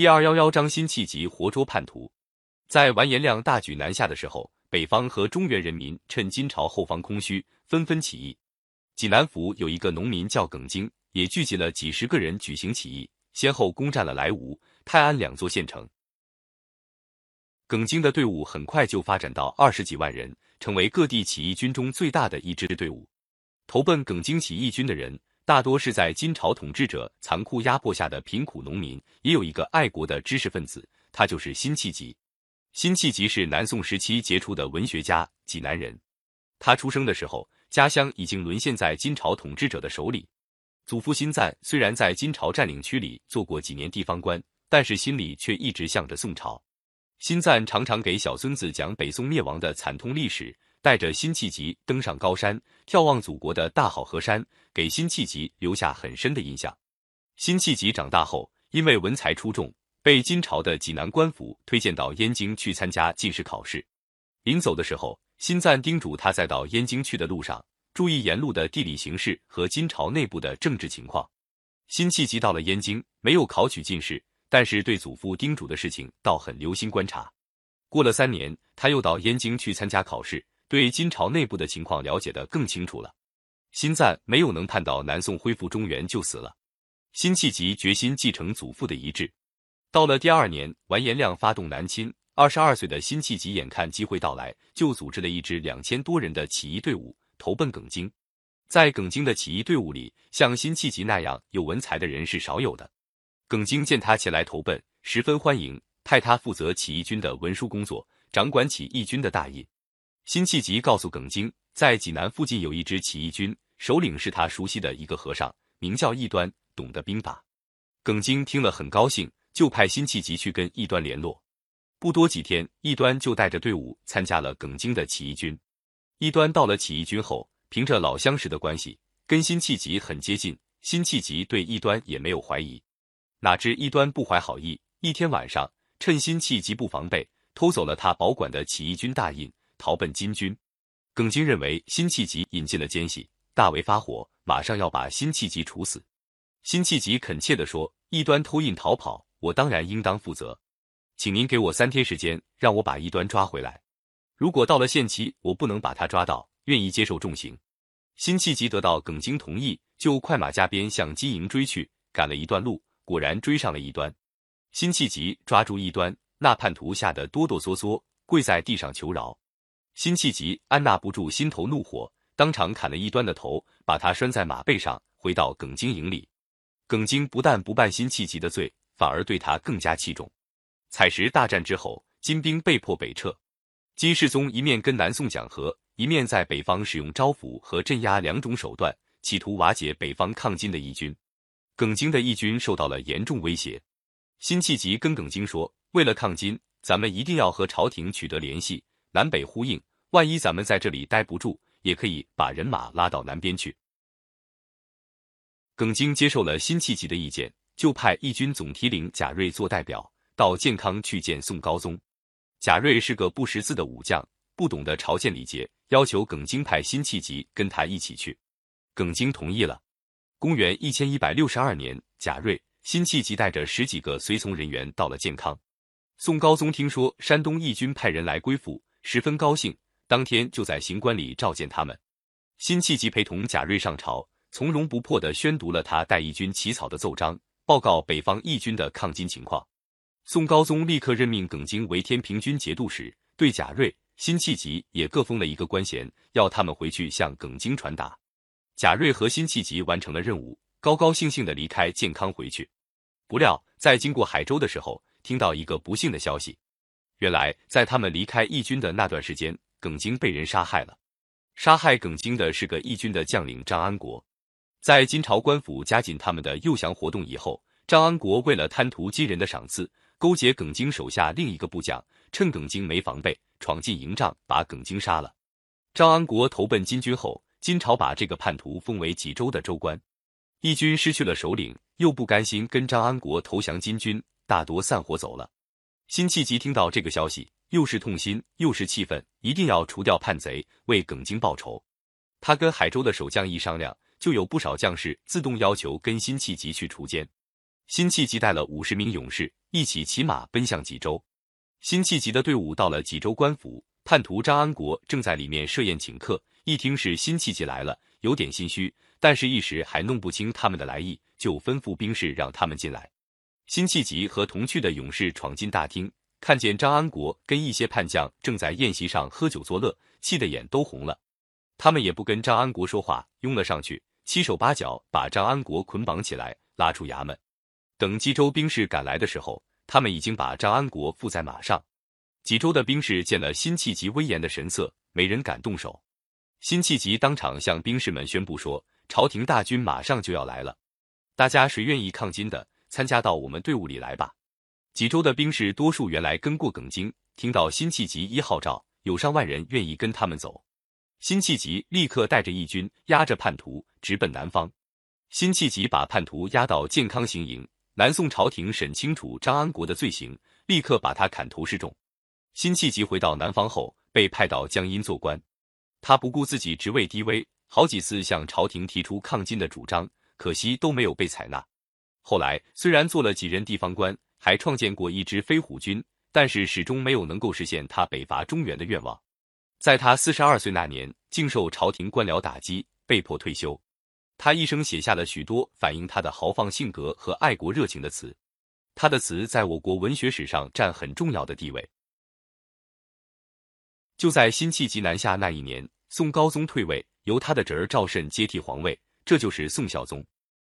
第二幺幺章辛弃疾活捉叛徒。在完颜亮大举南下的时候，北方和中原人民趁金朝后方空虚，纷纷起义。济南府有一个农民叫耿京，也聚集了几十个人举行起义，先后攻占了莱芜、泰安两座县城。耿京的队伍很快就发展到二十几万人，成为各地起义军中最大的一支队伍。投奔耿京起义军的人，大多是在金朝统治者残酷压迫下的贫苦农民，也有一个爱国的知识分子，他就是辛弃疾。辛弃疾是南宋时期杰出的文学家，济南人。他出生的时候。家乡已经沦陷在金朝统治者的手里。祖父辛赞虽然在金朝占领区里做过几年地方官，但是心里却一直向着宋朝。辛赞常常给小孙子讲北宋灭亡的惨痛历史，带着辛弃疾登上高山，眺望祖国的大好河山，给辛弃疾留下很深的印象。辛弃疾长大后，因为文才出众，被金朝的济南官府推荐到燕京去参加进士考试。临走的时候。辛赞叮嘱他在到燕京去的路上，注意沿路的地理形势和金朝内部的政治情况。辛弃疾到了燕京，没有考取进士，但是对祖父叮嘱的事情倒很留心观察。过了三年，他又到燕京去参加考试，对金朝内部的情况了解的更清楚了。辛赞没有能盼到南宋恢复中原就死了。辛弃疾决心继承祖父的遗志。到了第二年，完颜亮发动南侵。二十二岁的辛弃疾眼看机会到来，就组织了一支两千多人的起义队伍投奔耿京。在耿京的起义队伍里，像辛弃疾那样有文才的人是少有的。耿京见他前来投奔，十分欢迎，派他负责起义军的文书工作，掌管起义军的大印。辛弃疾告诉耿京，在济南附近有一支起义军，首领是他熟悉的一个和尚，名叫异端，懂得兵法。耿京听了很高兴，就派辛弃疾去跟异端联络。不多几天，异端就带着队伍参加了耿京的起义军。异端到了起义军后，凭着老相识的关系，跟辛弃疾很接近。辛弃疾对异端也没有怀疑。哪知异端不怀好意，一天晚上趁辛弃疾不防备，偷走了他保管的起义军大印，逃奔金军。耿京认为辛弃疾引进了奸细，大为发火，马上要把辛弃疾处死。辛弃疾恳切地说：“异端偷印逃跑，我当然应当负责。”请您给我三天时间，让我把异端抓回来。如果到了限期，我不能把他抓到，愿意接受重刑。辛弃疾得到耿京同意，就快马加鞭向金营追去。赶了一段路，果然追上了异端。辛弃疾抓住异端，那叛徒吓得哆哆嗦嗦，跪在地上求饶。辛弃疾按捺不住心头怒火，当场砍了一端的头，把他拴在马背上，回到耿京营里。耿京不但不办辛弃疾的罪，反而对他更加器重。采石大战之后，金兵被迫北撤。金世宗一面跟南宋讲和，一面在北方使用招抚和镇压两种手段，企图瓦解北方抗金的义军。耿京的义军受到了严重威胁。辛弃疾跟耿京说：“为了抗金，咱们一定要和朝廷取得联系，南北呼应。万一咱们在这里待不住，也可以把人马拉到南边去。”耿京接受了辛弃疾的意见，就派义军总提领贾瑞做代表。到建康去见宋高宗，贾瑞是个不识字的武将，不懂得朝见礼节，要求耿京派辛弃疾跟他一起去。耿京同意了。公元一千一百六十二年，贾瑞、辛弃疾带着十几个随从人员到了建康。宋高宗听说山东义军派人来归附，十分高兴，当天就在行官里召见他们。辛弃疾陪同贾瑞上朝，从容不迫地宣读了他带义军起草的奏章，报告北方义军的抗金情况。宋高宗立刻任命耿京为天平军节度使，对贾瑞、辛弃疾也各封了一个官衔，要他们回去向耿京传达。贾瑞和辛弃疾完成了任务，高高兴兴的离开建康回去。不料在经过海州的时候，听到一个不幸的消息：原来在他们离开义军的那段时间，耿京被人杀害了。杀害耿京的是个义军的将领张安国。在金朝官府加紧他们的诱降活动以后，张安国为了贪图金人的赏赐。勾结耿京手下另一个部将，趁耿京没防备，闯进营帐，把耿京杀了。张安国投奔金军后，金朝把这个叛徒封为济州的州官。义军失去了首领，又不甘心跟张安国投降金军，大多散伙走了。辛弃疾听到这个消息，又是痛心又是气愤，一定要除掉叛贼，为耿京报仇。他跟海州的守将一商量，就有不少将士自动要求跟辛弃疾去除奸。辛弃疾带了五十名勇士。一起骑马奔向济州。辛弃疾的队伍到了济州官府，叛徒张安国正在里面设宴请客。一听是辛弃疾来了，有点心虚，但是一时还弄不清他们的来意，就吩咐兵士让他们进来。辛弃疾和同去的勇士闯进大厅，看见张安国跟一些叛将正在宴席上喝酒作乐，气得眼都红了。他们也不跟张安国说话，拥了上去，七手八脚把张安国捆绑起来，拉出衙门。等冀州兵士赶来的时候，他们已经把张安国缚在马上。冀州的兵士见了辛弃疾威严的神色，没人敢动手。辛弃疾当场向兵士们宣布说：“朝廷大军马上就要来了，大家谁愿意抗金的，参加到我们队伍里来吧。”济州的兵士多数原来跟过耿京，听到辛弃疾一号召，有上万人愿意跟他们走。辛弃疾立刻带着义军，押着叛徒直奔南方。辛弃疾把叛徒押到建康行营，南宋朝廷审清楚张安国的罪行，立刻把他砍头示众。辛弃疾回到南方后，被派到江阴做官。他不顾自己职位低微，好几次向朝廷提出抗金的主张，可惜都没有被采纳。后来虽然做了几任地方官，还创建过一支飞虎军，但是始终没有能够实现他北伐中原的愿望。在他四十二岁那年，竟受朝廷官僚打击，被迫退休。他一生写下了许多反映他的豪放性格和爱国热情的词，他的词在我国文学史上占很重要的地位。就在辛弃疾南下那一年，宋高宗退位，由他的侄儿赵慎接替皇位，这就是宋孝宗。